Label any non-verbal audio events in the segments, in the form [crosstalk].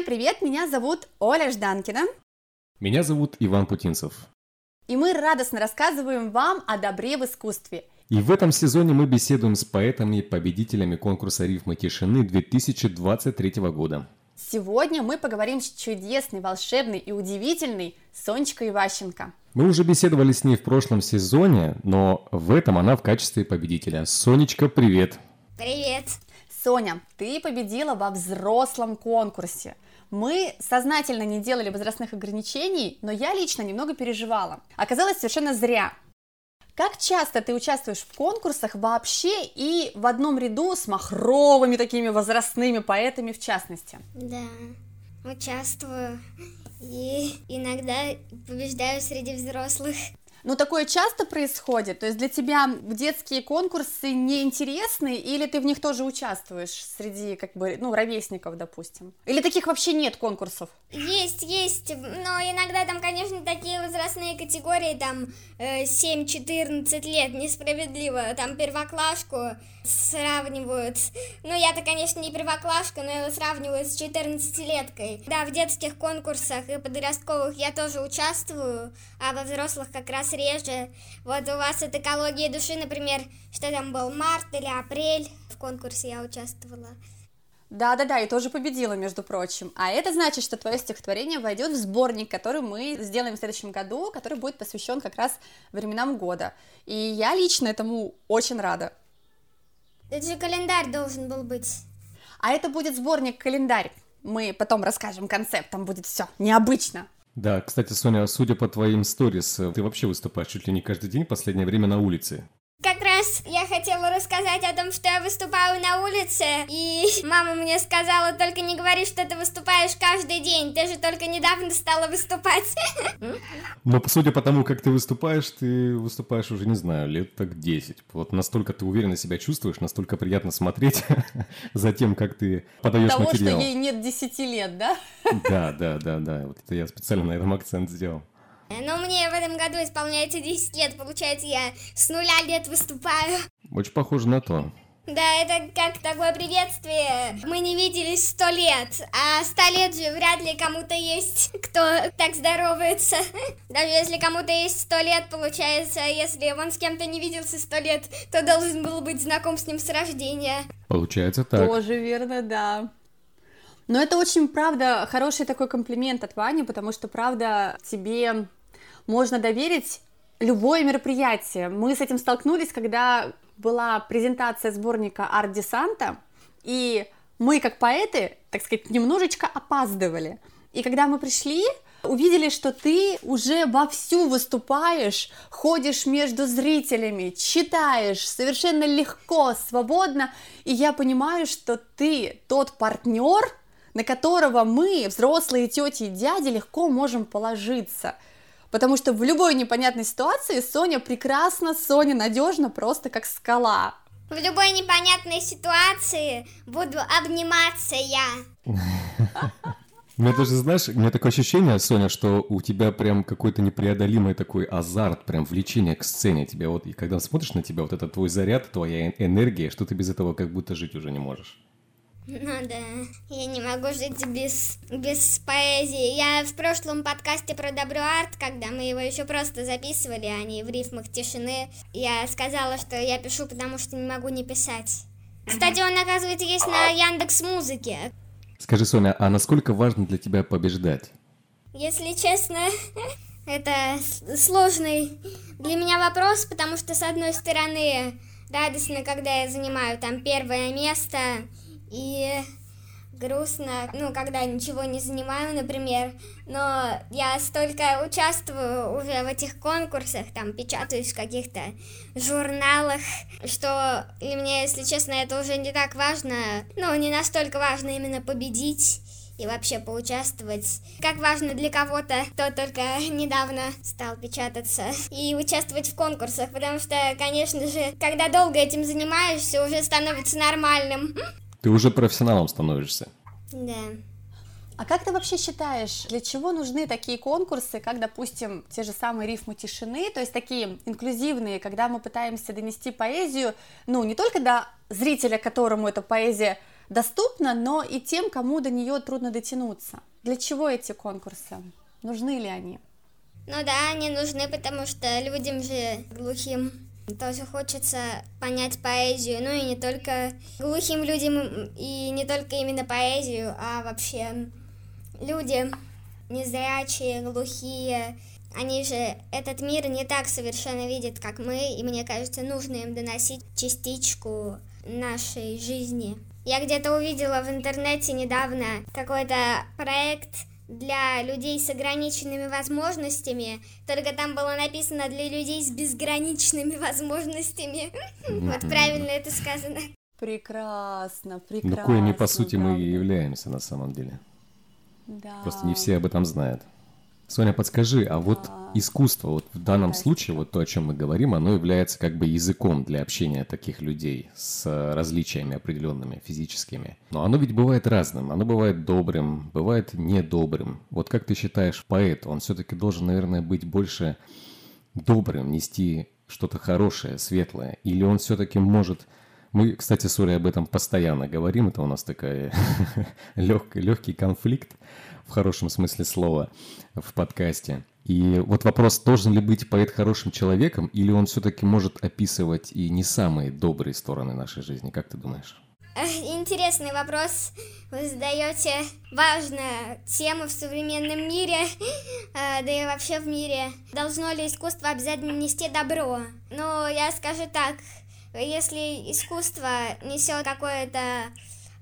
Всем привет, меня зовут Оля Жданкина. Меня зовут Иван Путинцев. И мы радостно рассказываем вам о добре в искусстве. И в этом сезоне мы беседуем с поэтами, победителями конкурса «Рифмы тишины» 2023 года. Сегодня мы поговорим с чудесной, волшебной и удивительной Сонечкой Иващенко. Мы уже беседовали с ней в прошлом сезоне, но в этом она в качестве победителя. Сонечка, привет! Привет! Соня, ты победила во взрослом конкурсе. Мы сознательно не делали возрастных ограничений, но я лично немного переживала. Оказалось совершенно зря. Как часто ты участвуешь в конкурсах вообще и в одном ряду с махровыми такими возрастными поэтами в частности? Да, участвую и иногда побеждаю среди взрослых. Ну, такое часто происходит? То есть для тебя детские конкурсы неинтересны, или ты в них тоже участвуешь среди, как бы, ну, ровесников, допустим? Или таких вообще нет конкурсов? Есть, есть, но иногда там, конечно, такие возрастные категории, там, 7-14 э, лет, несправедливо, там, первоклашку сравнивают. Ну, я-то, конечно, не первоклашка, но я его сравниваю с 14-леткой. Да, в детских конкурсах и подростковых я тоже участвую, а во взрослых как раз реже. Вот у вас от экологии души, например, что там был, март или апрель, в конкурсе я участвовала. Да-да-да, и тоже победила, между прочим. А это значит, что твое стихотворение войдет в сборник, который мы сделаем в следующем году, который будет посвящен как раз временам года. И я лично этому очень рада. Это же календарь должен был быть. А это будет сборник-календарь. Мы потом расскажем концепт, там будет все необычно. Да, кстати, Соня, судя по твоим сторис, ты вообще выступаешь чуть ли не каждый день в последнее время на улице. Как раз я хотела рассказать о том, что я выступаю на улице, и [laughs] мама мне сказала, только не говори, что ты выступаешь каждый день, ты же только недавно стала выступать. [laughs] Но судя по тому, как ты выступаешь, ты выступаешь уже, не знаю, лет так 10. Вот настолько ты уверенно себя чувствуешь, настолько приятно смотреть [laughs] за тем, как ты подаешь Того, материал. что ей нет 10 лет, да? Да, да, да, да. Вот это я специально на этом акцент сделал. Но мне в этом году исполняется 10 лет, получается, я с нуля лет выступаю. Очень похоже на то. Да, это как такое приветствие. Мы не виделись сто лет, а сто лет же вряд ли кому-то есть, кто так здоровается. Даже если кому-то есть сто лет, получается, если он с кем-то не виделся сто лет, то должен был быть знаком с ним с рождения. Получается так. Тоже верно, да. Но это очень, правда, хороший такой комплимент от Вани, потому что, правда, тебе можно доверить любое мероприятие. Мы с этим столкнулись, когда была презентация сборника Арт Десанта, и мы, как поэты, так сказать, немножечко опаздывали. И когда мы пришли, увидели, что ты уже вовсю выступаешь, ходишь между зрителями, читаешь совершенно легко, свободно, и я понимаю, что ты тот партнер, на которого мы, взрослые тети и дяди, легко можем положиться – Потому что в любой непонятной ситуации Соня прекрасно, Соня надежно, просто как скала. В любой непонятной ситуации буду обниматься я. У меня даже, знаешь, у меня такое ощущение, Соня, что у тебя прям какой-то непреодолимый такой азарт, прям влечение к сцене. Тебя вот, и когда смотришь на тебя, вот это твой заряд, твоя энергия, что ты без этого как будто жить уже не можешь. Ну да, я не могу жить без, без поэзии. Я в прошлом подкасте про Добро Арт, когда мы его еще просто записывали, а не в рифмах тишины, я сказала, что я пишу, потому что не могу не писать. Кстати, он, оказывается, есть на Яндекс Музыке. Скажи, Соня, а насколько важно для тебя побеждать? Если честно, [laughs] это сложный для меня вопрос, потому что, с одной стороны, радостно, когда я занимаю там первое место, и грустно, ну, когда ничего не занимаю, например, но я столько участвую уже в этих конкурсах, там, печатаюсь в каких-то журналах, что и мне, если честно, это уже не так важно, ну, не настолько важно именно победить, и вообще поучаствовать. Как важно для кого-то, кто только [laughs] недавно стал печататься и участвовать в конкурсах, потому что, конечно же, когда долго этим занимаешься, уже становится нормальным. Ты уже профессионалом становишься. Да. А как ты вообще считаешь, для чего нужны такие конкурсы, как, допустим, те же самые рифмы тишины, то есть такие инклюзивные, когда мы пытаемся донести поэзию, ну, не только до зрителя, которому эта поэзия доступна, но и тем, кому до нее трудно дотянуться. Для чего эти конкурсы? Нужны ли они? Ну да, они нужны, потому что людям же глухим тоже хочется понять поэзию, ну и не только глухим людям, и не только именно поэзию, а вообще люди незрячие, глухие, они же этот мир не так совершенно видят, как мы, и мне кажется, нужно им доносить частичку нашей жизни. Я где-то увидела в интернете недавно какой-то проект для людей с ограниченными возможностями, только там было написано для людей с безграничными возможностями. [laughs] Вот правильно это сказано. Прекрасно, прекрасно. Ну, коими, по сути, мы и являемся на самом деле. Да. Просто не все об этом знают. Соня, подскажи, а вот искусство, вот в данном случае, вот то, о чем мы говорим, оно является как бы языком для общения таких людей с различиями определенными физическими. Но оно ведь бывает разным. Оно бывает добрым, бывает недобрым. Вот как ты считаешь, поэт, он все-таки должен, наверное, быть больше добрым, нести что-то хорошее, светлое? Или он все-таки может... Мы, кстати, с Олей об этом постоянно говорим. Это у нас такая [laughs] легкий, легкий конфликт в хорошем смысле слова в подкасте. И вот вопрос, должен ли быть поэт хорошим человеком, или он все-таки может описывать и не самые добрые стороны нашей жизни? Как ты думаешь? Интересный вопрос вы задаете. Важная тема в современном мире, э, [laughs] да и вообще в мире. Должно ли искусство обязательно нести добро? Но я скажу так, если искусство несет какое-то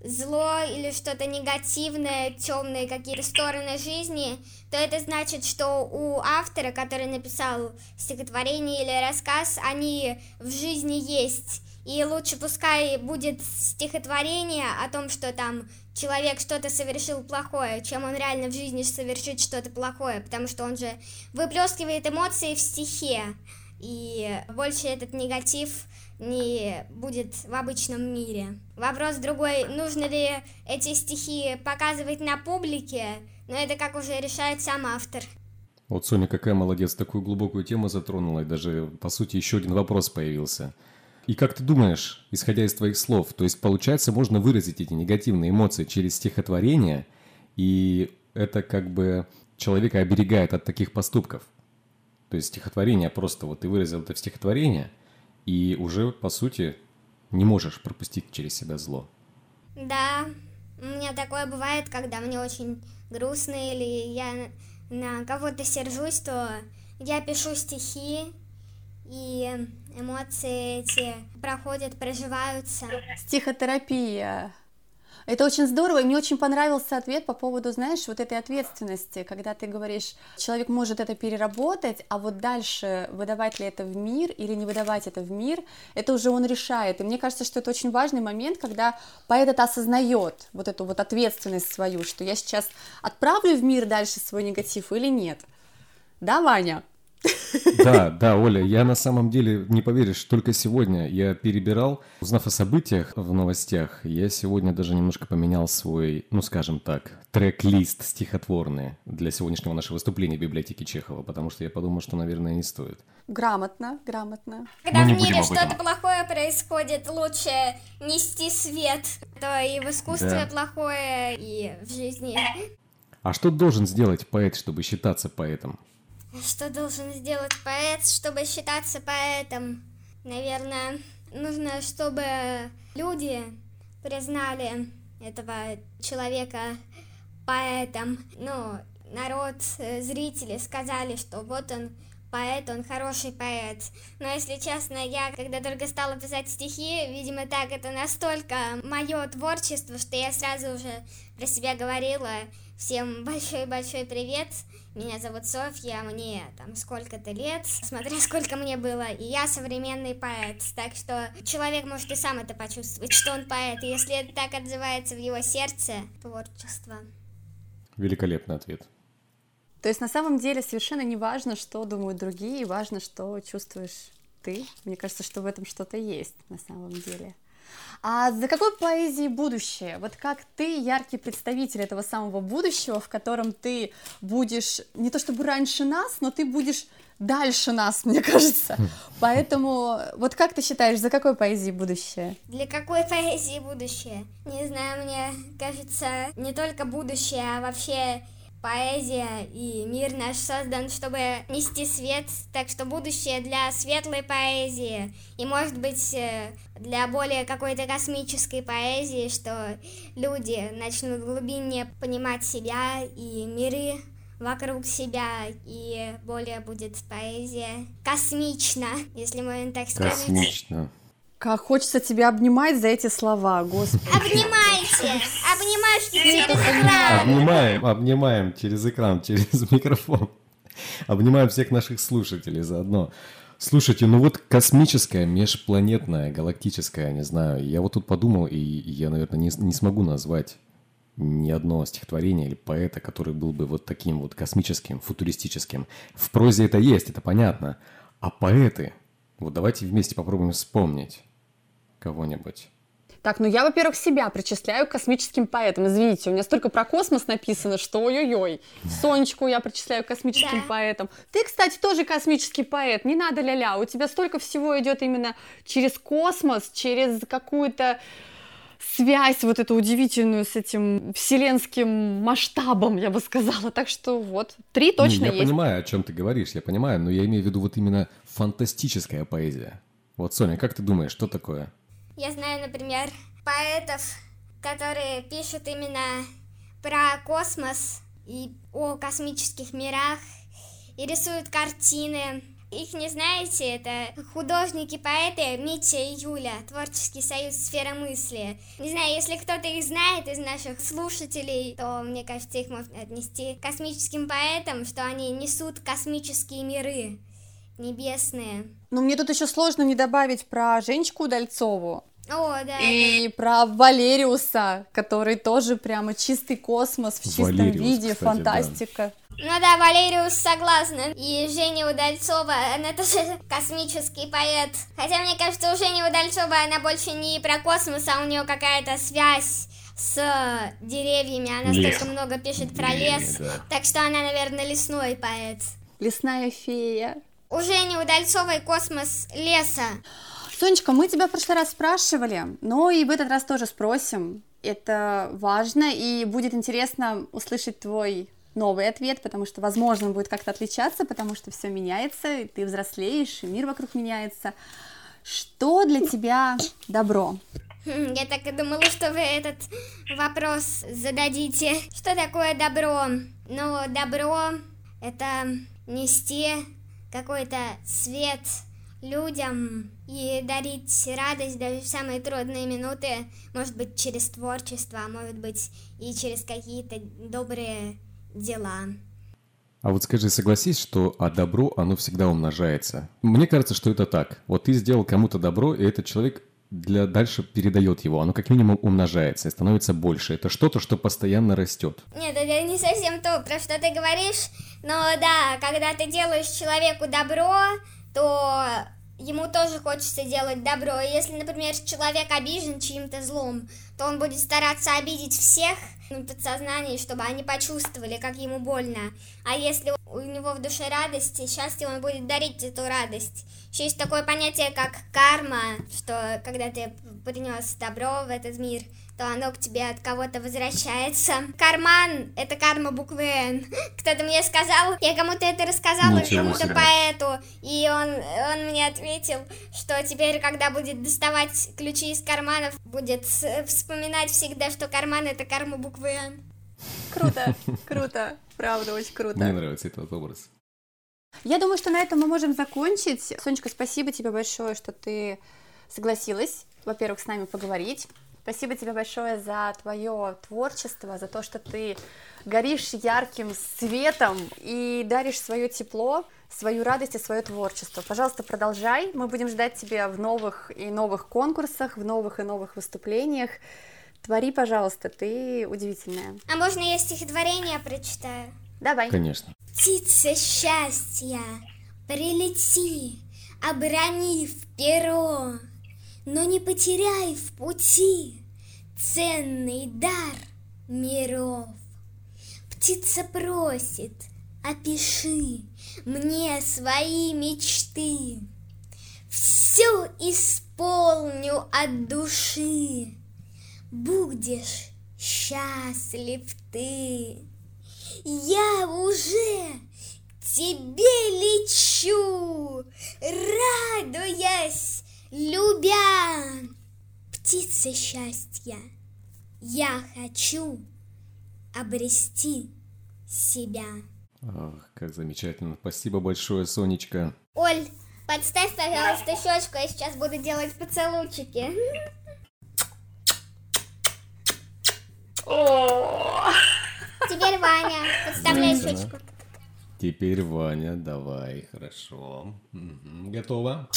зло или что-то негативное, темные какие-то стороны жизни, то это значит, что у автора, который написал стихотворение или рассказ, они в жизни есть. И лучше пускай будет стихотворение о том, что там человек что-то совершил плохое, чем он реально в жизни совершит что-то плохое, потому что он же выплескивает эмоции в стихе. И больше этот негатив не будет в обычном мире. Вопрос другой, нужно ли эти стихи показывать на публике, но это как уже решает сам автор. Вот Соня какая молодец, такую глубокую тему затронула, и даже, по сути, еще один вопрос появился. И как ты думаешь, исходя из твоих слов, то есть, получается, можно выразить эти негативные эмоции через стихотворение, и это как бы человека оберегает от таких поступков? То есть стихотворение просто вот ты выразил это в стихотворение, и уже, по сути, не можешь пропустить через себя зло. Да, у меня такое бывает, когда мне очень грустно или я на кого-то сержусь, то я пишу стихи, и эмоции эти проходят, проживаются. Стихотерапия. Это очень здорово, и мне очень понравился ответ по поводу, знаешь, вот этой ответственности, когда ты говоришь, человек может это переработать, а вот дальше выдавать ли это в мир или не выдавать это в мир, это уже он решает. И мне кажется, что это очень важный момент, когда поэт это осознает, вот эту вот ответственность свою, что я сейчас отправлю в мир дальше свой негатив или нет. Да, Ваня? Да, да, Оля, я на самом деле, не поверишь, только сегодня я перебирал, узнав о событиях в новостях, я сегодня даже немножко поменял свой, ну скажем так, трек-лист стихотворный для сегодняшнего нашего выступления в библиотеке Чехова, потому что я подумал, что, наверное, не стоит. Грамотно, грамотно. Когда в мире что-то плохое происходит, лучше нести свет. То и в искусстве да. плохое, и в жизни. А что должен сделать поэт, чтобы считаться поэтом? Что должен сделать поэт, чтобы считаться поэтом? Наверное, нужно, чтобы люди признали этого человека поэтом. Ну, народ, э, зрители сказали, что вот он поэт, он хороший поэт. Но если честно, я когда только стала писать стихи, видимо, так это настолько мое творчество, что я сразу уже про себя говорила. Всем большой-большой привет. Меня зовут Софья, мне там сколько-то лет, смотря [laughs] сколько мне было, и я современный поэт. Так что человек может и сам это почувствовать, что он поэт, и если это так отзывается в его сердце, творчество. Великолепный ответ. То есть на самом деле совершенно не важно, что думают другие, важно, что чувствуешь ты. Мне кажется, что в этом что-то есть на самом деле. А за какой поэзией будущее? Вот как ты яркий представитель этого самого будущего, в котором ты будешь не то чтобы раньше нас, но ты будешь дальше нас, [laughs] мне кажется. Поэтому, вот как ты считаешь, за какой поэзией будущее? Для какой поэзии будущее? Не знаю, мне кажется, не только будущее, а вообще поэзия и мир наш создан, чтобы нести свет, так что будущее для светлой поэзии и, может быть, э, для более какой-то космической поэзии, что люди начнут глубиннее понимать себя и миры вокруг себя, и более будет поэзия космична, если можно так сказать. Космично. Как хочется тебя обнимать за эти слова, господи. Обнимайте! Обнимашки через экран! Обнимаем, обнимаем через экран, [laughs] через микрофон. Обнимаем всех наших слушателей заодно. Слушайте, ну вот космическая, межпланетная, галактическая, не знаю. Я вот тут подумал, и я, наверное, не, не смогу назвать ни одно стихотворение или поэта, который был бы вот таким вот космическим, футуристическим. В прозе это есть, это понятно. А поэты, вот давайте вместе попробуем вспомнить кого-нибудь. Так, ну я, во-первых, себя причисляю к космическим поэтам. Извините, у меня столько про космос написано, что ой-ой-ой. Сонечку я причисляю к космическим Да. поэтам. Ты, кстати, тоже космический поэт. Не надо ля-ля. У тебя столько всего идет именно через космос, через какую-то связь вот эту удивительную с этим вселенским масштабом, я бы сказала. Так что вот, три точно я есть. понимаю, о чем ты говоришь, я понимаю, но я имею в виду вот именно фантастическая поэзия. Вот, Соня, как ты думаешь, что такое? Я знаю, например, поэтов, которые пишут именно про космос и о космических мирах, и рисуют картины. Их не знаете, это художники-поэты Митя и Юля, Творческий союз Сфера мысли. Не знаю, если кто-то их знает из наших слушателей, то, мне кажется, их можно отнести к космическим поэтам, что они несут космические миры небесные. Ну, мне тут еще сложно не добавить про Женечку Удальцову. О, да, да. И про Валериуса, который тоже прямо чистый космос в чистом Валериус, виде, кстати, да. фантастика. Ну да, Валериус согласна. И Женя Удальцова, она тоже [laughs] космический поэт. Хотя, мне кажется, у Жени Удальцова она больше не про космос, а у нее какая-то связь с деревьями. Она Лес. столько много пишет про Деревьями, лес. да. Так что она, наверное, лесной поэт. Лесная фея. У Жени Удальцовой космос леса. Сонечка, мы тебя в прошлый раз спрашивали, но и в этот раз тоже спросим. Это важно, и будет интересно услышать твой новый ответ, потому что, возможно, он будет как-то отличаться, потому что все меняется, и ты взрослеешь, и мир вокруг меняется. Что для тебя добро? Хм, Я так и думала, что вы этот вопрос зададите. Что такое добро? Ну, добро — это нести какой-то свет людям и дарить радость даже в самые трудные минуты, может быть, через творчество, а может быть, и через какие-то добрые дела. А вот скажи, согласись, что а добро, оно всегда умножается. Мне кажется, что это так. Вот ты сделал кому-то добро, и этот человек для дальше передает его. Оно как минимум умножается и становится больше. Это что-то, что постоянно растет. Нет, это не совсем то, про что ты говоришь, но да, когда ты делаешь человеку добро, то ему тоже хочется делать добро. И если, например, человек обижен чьим-то злом, то он будет стараться обидеть всех на подсознании, чтобы они почувствовали, как ему больно. А если у него в душе радость и счастье, он будет дарить эту радость. Еще есть такое понятие, как карма, что когда ты принес добро в этот мир, то оно к тебе от кого-то возвращается. Карман — это карма буквы «Н». Кто-то мне сказал, я кому-то это рассказала, кому-то поэту, и он, он мне ответил, что теперь, когда будет доставать ключи из карманов, будет вспоминать всегда, что карман — это карма буквы «Н». Круто, круто, правда, очень круто. Мне нравится этот образ. Я думаю, что на этом мы можем закончить. Сонечка, спасибо тебе большое, что ты согласилась, во-первых, с нами поговорить. Спасибо тебе большое за твое творчество, за то, что ты горишь ярким светом и даришь свое тепло, свою радость и свое творчество. Пожалуйста, продолжай. Мы будем ждать тебя в новых и новых конкурсах, в новых и новых выступлениях. Твори, пожалуйста, ты удивительная. А можно я стихотворение прочитаю? Давай. Конечно. Птица счастья, прилети, обронив перо, но не потеряй в пути ценный дар миров. Птица просит, опиши мне свои мечты. Все исполню от души. Будешь счастлив ты. Я уже тебе лечу, любя. Птица счастья, я хочу обрести себя. Ах, как замечательно. Спасибо большое, Сонечка. Оль, подставь, пожалуйста, щечку, я сейчас буду делать поцелуйчики. Теперь Ваня, подставляй щечку. Теперь Ваня, давай, хорошо. Мгм, Готово?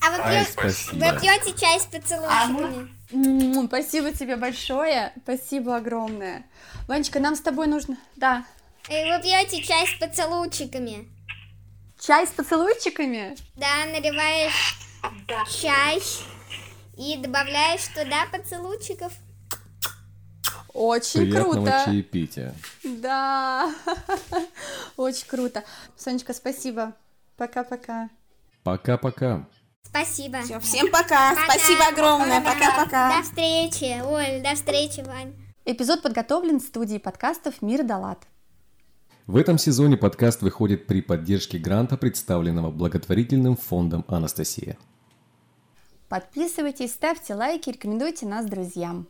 А вы, Ай, пьё- спасибо. вы пьете чай с поцелуйчиками? М, Спасибо тебе большое, спасибо огромное. Ванечка, нам с тобой нужно... Да. И вы пьете чай с поцелуйчиками? Чай с поцелуйчиками? Да, наливаешь чай и добавляешь туда поцелуйчиков. Очень Приятного круто. чаепития. Да, [laughs] очень круто. Сонечка, спасибо. Пока-пока. Пока-пока. Спасибо. Всё, всем пока. Пока. Спасибо огромное. До Пока-пока. встречи, Оль, до встречи, Вань. Эпизод подготовлен в студии подкастов «Мир Далат». В этом сезоне подкаст выходит при поддержке гранта, представленного благотворительным фондом «Анастасия». Подписывайтесь, ставьте лайки, рекомендуйте нас друзьям.